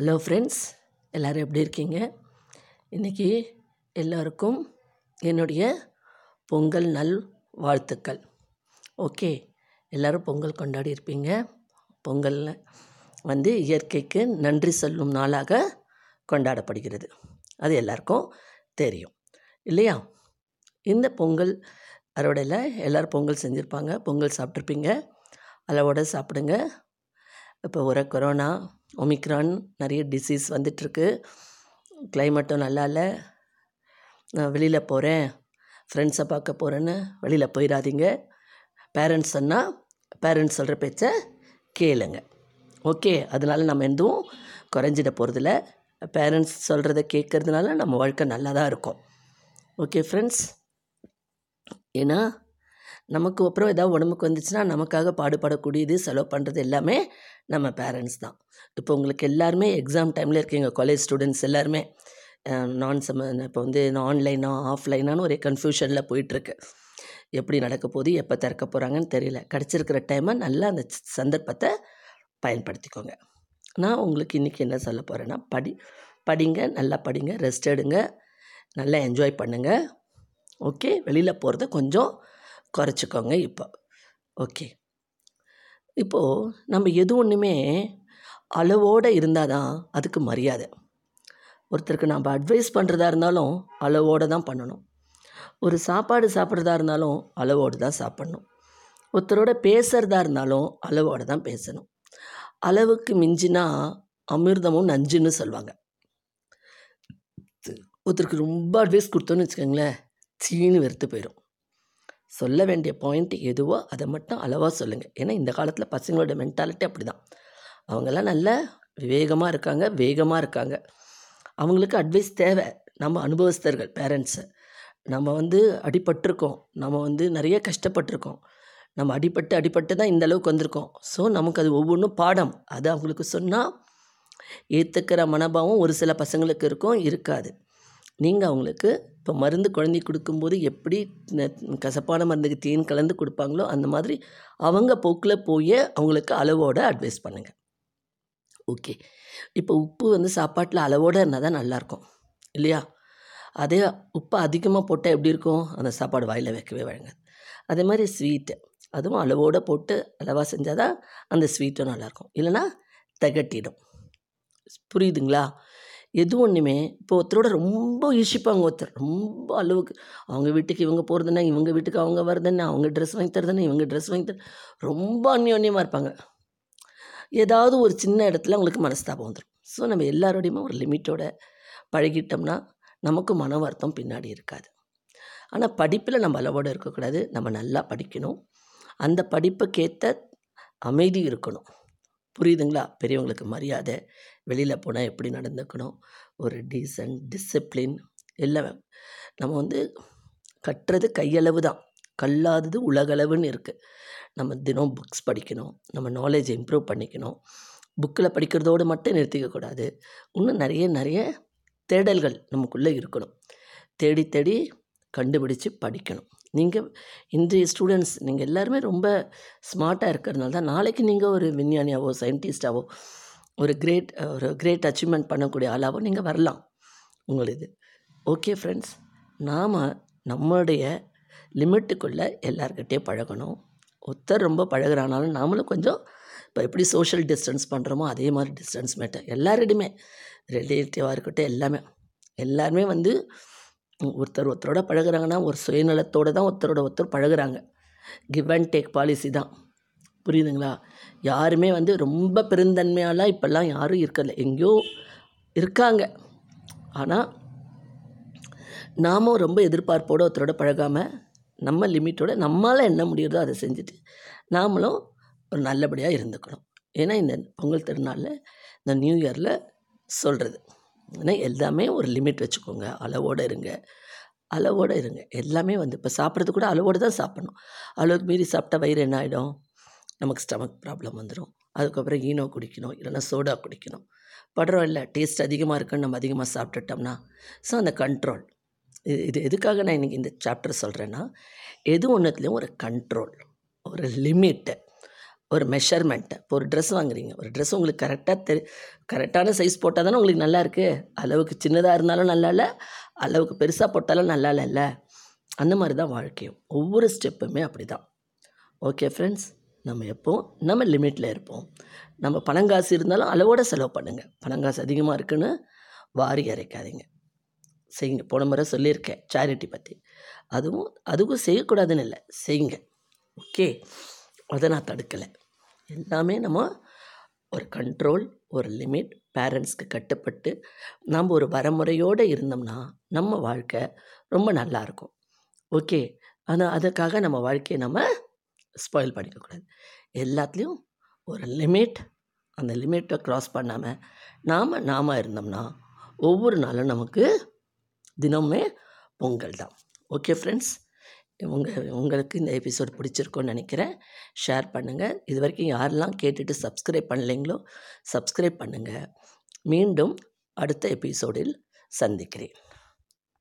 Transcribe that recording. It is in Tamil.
ஹலோ ஃப்ரெண்ட்ஸ் எல்லோரும் எப்படி இருக்கீங்க? இன்றைக்கி எல்லோருக்கும் என்னுடைய பொங்கல் நல் வாழ்த்துக்கள். ஓகே எல்லோரும் பொங்கல் கொண்டாடி இருப்பீங்க. பொங்கலில் வந்து இயற்கைக்கு நன்றி சொல்லும் நாளாக கொண்டாடப்படுகிறது. அது எல்லாருக்கும் தெரியும். இல்லையா? இந்த பொங்கல் அறுவடையில் எல்லோரும் பொங்கல் செஞ்சுருப்பாங்க. பொங்கல் சாப்பிட்ருப்பீங்க அளவோடு சாப்பிடுங்க. இப்போ ஒரு கொரோனா ஒமிக்ரான் நிறைய டிசீஸ் வந்துகிட்ருக்கு கிளைமேட்டும் நல்லா இல்லை நான் வெளியில் போகிறேன் ஃப்ரெண்ட்ஸை பார்க்க போகிறேன்னு வெளியில் போயிடாதீங்க பேரண்ட்ஸ் சொன்னால் பேரண்ட்ஸ் சொல்கிற பேச்சை கேளுங்க. ஓகே அதனால் நம்ம எதுவும் குறைஞ்சிட போகிறதில்ல பேரண்ட்ஸ் சொல்கிறத கேட்கறதுனால நம்ம வாழ்க்கை நல்லா தான் இருக்கும். ஓகே ஃப்ரெண்ட்ஸ் ஏன்னா நமக்கு அப்புறம் ஏதாவது உடம்புக்கு வந்துச்சுன்னா நமக்காக பாடுபடக்கூடியது செலவு பண்ணுறது எல்லாமே நம்ம பேரண்ட்ஸ் தான். இப்போ உங்களுக்கு எல்லாருமே எக்ஸாம் டைமில் இருக்கீங்க காலேஜ் ஸ்டூடெண்ட்ஸ் எல்லாருமே. நான் சம இப்போ வந்து ஆன்லைனாக ஆஃப்லைனான்னு ஒரே கன்ஃபியூஷனில் போயிட்டுருக்கு. எப்படி நடக்க போகுது எப்போ திறக்க போகிறாங்கன்னு தெரியல. கிடச்சிருக்கிற டைமை நல்லா அந்த சந்தர்ப்பத்தை பயன்படுத்திக்கோங்க. நான் உங்களுக்கு இன்றைக்கி என்ன சொல்ல போகிறேன்னா படி படிங்க நல்லா படிங்க ரெஸ்ட் எடுங்க நல்லா என்ஜாய் பண்ணுங்கள் ஓகே வெளியில் போகிறத கொஞ்சம் குறைச்சிக்கோங்க இப்போ. ஓகே. இப்போது நம்ம எது ஒன்றுமே அளவோடு இருந்தால் தான் அதுக்கு மரியாதை. ஒருத்தருக்கு நம்ம அட்வைஸ் பண்ணுறதா இருந்தாலும் அளவோடு தான் பண்ணணும். ஒரு சாப்பாடு சாப்பிட்றதா இருந்தாலும் அளவோடு தான் சாப்பிட்ணும். ஒருத்தரோட பேசுகிறதா இருந்தாலும் அளவோடு தான் பேசணும். அளவுக்கு மிஞ்சினா அமிர்தமும் நஞ்சுன்னு சொல்லுவாங்க. ஒருத்தருக்கு ரொம்ப அட்வைஸ் கொடுத்தோன்னு வச்சுக்கோங்களேன் சீனு வெறுத்து போயிடும் சொல்ல வேண்டிய பாயிண்ட் எதுவோ அதை மட்டும் அளவாக சொல்லுங்கள் ஏன்னா இந்த காலத்தில் பசங்களோட மென்டாலிட்டி அப்படி தான் அவங்கெல்லாம் நல்ல விவேகமாக இருக்காங்க வேகமாக இருக்காங்க. அவங்களுக்கு அட்வைஸ் தேவை. நம்ம அனுபவஸ்தர்கள் பேரண்ட்ஸு நம்ம வந்து அடிபட்டிருக்கோம். நம்ம வந்து நிறைய கஷ்டப்பட்டிருக்கோம். நம்ம அடிபட்டு அடிபட்டு தான் இந்த அளவுக்கு வந்திருக்கோம். ஸோ நமக்கு அது ஒவ்வொன்றும் பாடம். அது அவங்களுக்கு சொன்னால் ஏற்றுக்கிற மனபாவம் ஒரு சில பசங்களுக்கு இருக்கும் இருக்காது. நீங்கள் அவங்களுக்கு இப்போ மருந்து குழந்தைக்கு கொடுக்கும்போது எப்படி கசப்பான மருந்துக்கு தேன் கலந்து கொடுப்பாங்களோ அந்த மாதிரி அவங்க போக்கில் போய் அவங்களுக்கு அளவோடு அட்வைஸ் பண்ணுங்கள் ஓகே இப்போ உப்பு வந்து சாப்பாட்டில் அளவோடு இருந்தால் தான் நல்லாயிருக்கும் இல்லையா? அதே உப்பு அதிகமாக போட்டால் எப்படி இருக்கும்? அந்த சாப்பாடு வாயில் வைக்கவே வழங்காது அதே மாதிரி ஸ்வீட்டு அதுவும் அளவோடு போட்டு அளவாக செஞ்சால் தான் அந்த ஸ்வீட்டும் நல்லாயிருக்கும் இல்லைனா தகட்டிடும். புரியுதுங்களா? எது ஒன்றுமே இப்போ ஒருத்தரோட ரொம்ப ஈர்ஷிப்பாங்க ஒருத்தர். ரொம்ப அளவுக்கு. அவங்க வீட்டுக்கு இவங்க போகிறதுன்னா இவங்க வீட்டுக்கு அவங்க வர்றதுன்னா அவங்க ட்ரெஸ் வாங்கி தரதுன்னா இவங்க ட்ரெஸ் வாங்கி தர ரொம்ப அந்யோன்யமாக இருப்பாங்க. ஏதாவது ஒரு சின்ன இடத்துல அவங்களுக்கு மனஸ்தாபம் வந்துடும் ஸோ நம்ம எல்லாரோடையுமே ஒரு லிமிட்டோட பழகிட்டோம்னா நமக்கு மன வருத்தம் பின்னாடி இருக்காது. ஆனால் படிப்பில் நம்ம அளவோடு இருக்கக்கூடாது. நம்ம நல்லா படிக்கணும். அந்த படிப்புக்கேற்ற அமைதி இருக்கணும். புரியுதுங்களா? பெரியவங்களுக்கு மரியாதை வெளியில் போனால் எப்படி நடந்துக்கணும் ஒரு டீசன்ட் டிசிப்ளின் எல்லாம் நம்ம வந்து கட்டுறது கையளவு தான். கல்லாதது உலகளவுன்னு இருக்குது நம்ம தினம் புக்ஸ் படிக்கணும் நம்ம நாலேஜ் இம்ப்ரூவ் பண்ணிக்கணும். புக்கில் படிக்கிறதோடு மட்டும் நிறுத்திக்கக்கூடாது இன்னும் நிறைய நிறைய தேடல்கள் நமக்குள்ளே இருக்கணும். தேடி தேடி கண்டுபிடிச்சு படிக்கணும். நீங்கள் இன்றைய ஸ்டூடெண்ட்ஸ் நீங்கள் எல்லாருமே ரொம்ப ஸ்மார்ட்டாக இருக்கிறதுனால தான் நாளைக்கு நீங்கள் ஒரு விஞ்ஞானியாவோ சயின்டிஸ்டாவோ ஒரு கிரேட் ஒரு கிரேட் அச்சீவ்மெண்ட் பண்ணக்கூடிய ஆளாவோ நீங்கள் வரலாம். உங்களுது. ஓகே ஃப்ரெண்ட்ஸ் நாம் நம்மளுடைய லிமிட்டுக்குள்ளே எல்லாருக்கிட்டே பழகணும். ஒருத்தர் ரொம்ப பழகிறானாலும் நாமளும் கொஞ்சம் இப்போ எப்படி சோஷியல் டிஸ்டன்ஸ் பண்ணுறோமோ அதே மாதிரி டிஸ்டன்ஸ் மேட்டர் எல்லாரிடையுமே ரிலேட்டிவாக இருக்கட்டும் எல்லாமே. எல்லாருமே வந்து ஒருத்தர் ஒருத்தரோட பழகுறாங்கன்னா ஒரு சுயநலத்தோடு தான் ஒருத்தரோட ஒருத்தர் பழகுறாங்க. கிவ் அண்ட் டேக் பாலிசி தான். புரியுதுங்களா? யாருமே வந்து ரொம்ப பெருந்தன்மையாலாம் இப்போல்லாம் யாரும் இருக்கல. எங்கேயோ இருக்காங்க. ஆனால் நாமும் ரொம்ப எதிர்பார்ப்போடு ஒருத்தரோட பழகாமல் நம்ம லிமிட்டோட நம்மளால் என்ன முடியுதோ அதை செஞ்சுட்டு நாமளும் ஒரு நல்லபடியாக இருந்துக்கணும். ஏன்னா இந்த பொங்கல் திருநாளில் இந்த நியூ இயரில் சொல்கிறது ஏன்னா எல்லாமே ஒரு லிமிட் வச்சுக்கோங்க. அளவோடு இருங்க. அளவோடு இருங்க. எல்லாமே வந்து இப்போ சாப்பிட்றது கூட அளவோடு தான் சாப்பிட்ணும். அளவுக்கு மீறி சாப்பிட்டா வயிறு என்ன ஆகிடும் நமக்கு ஸ்டமக் ப்ராப்ளம் வந்துடும் அதுக்கப்புறம் ஈனோ குடிக்கணும். இல்லைன்னா சோடா குடிக்கணும். படுறோம் இல்லை டேஸ்ட் அதிகமாக இருக்குன்னு நம்ம அதிகமாக சாப்பிட்டுட்டோம்னா ஸோ அந்த கண்ட்ரோல் இது இது எதுக்காக நான் இன்றைக்கி இந்த சாப்டர் சொல்கிறேன்னா எது ஒன்றுத்துலேயும் ஒரு கண்ட்ரோல் ஒரு லிமிட்டு ஒரு மெஷர்மெண்ட்டை இப்போ ஒரு ட்ரெஸ் வாங்குறீங்க. ஒரு ட்ரெஸ் உங்களுக்கு கரெக்டாக தெரி கரெக்டான சைஸ் போட்டால் தானே உங்களுக்கு நல்லா இருக்குது அளவுக்கு சின்னதாக இருந்தாலும் நல்லா இல்லை அளவுக்கு பெருசாக போட்டாலும் நல்லா இல்லைல்ல அந்த மாதிரி தான் வாழ்க்கையும். ஒவ்வொரு ஸ்டெப்புமே அப்படி தான் ஓகே ஃப்ரெண்ட்ஸ் நம்ம எப்போது நம்ம லிமிட்டில் இருப்போம். நம்ம பணங்காசு இருந்தாலும் அளவோட செலவு பண்ணுங்கள் பணங்காசு அதிகமாக இருக்குன்னு வாரி இறைக்காதீங்க. செய்யுங்க. போன முறை சொல்லியிருக்கேன் சேரிட்டி பற்றி அதுவும் அதுவும் செய்யக்கூடாதுன்னு இல்லை. செய்யுங்க. ஓகே அதை நான் தடுக்கலை. எல்லாமே நம்ம ஒரு கண்ட்ரோல் ஒரு லிமிட் பேரண்ட்ஸ்க்கு கட்டுப்பட்டு நம்ம ஒரு வரமுறையோடு இருந்தோம்னா நம்ம வாழ்க்கை ரொம்ப நல்லாயிருக்கும் ஓகே ஆனால் அதுக்காக நம்ம வாழ்க்கையை நம்ம ஸ்பாயில் பண்ணிக்கக்கூடாது. எல்லாத்துலேயும் ஒரு லிமிட் அந்த லிமிட்டை க்ராஸ் பண்ணாமல் நாம் நாம இருந்தோம்னா ஒவ்வொரு நாளும் நமக்கு தினமுமே பொங்கல் தான். ஓகே ஃப்ரெண்ட்ஸ் உங்கள் உங்களுக்கு இந்த எபிசோட் பிடிச்சிருக்குன்னு நினைக்கிறேன். ஷேர் பண்ணுங்கள் இது வரைக்கும் யாரெல்லாம் கேட்டுட்டு சப்ஸ்கிரைப் பண்ணலைங்களோ சப்ஸ்கிரைப் பண்ணுங்கள் மீண்டும் அடுத்த எபிசோடில் சந்திக்கிறேன்.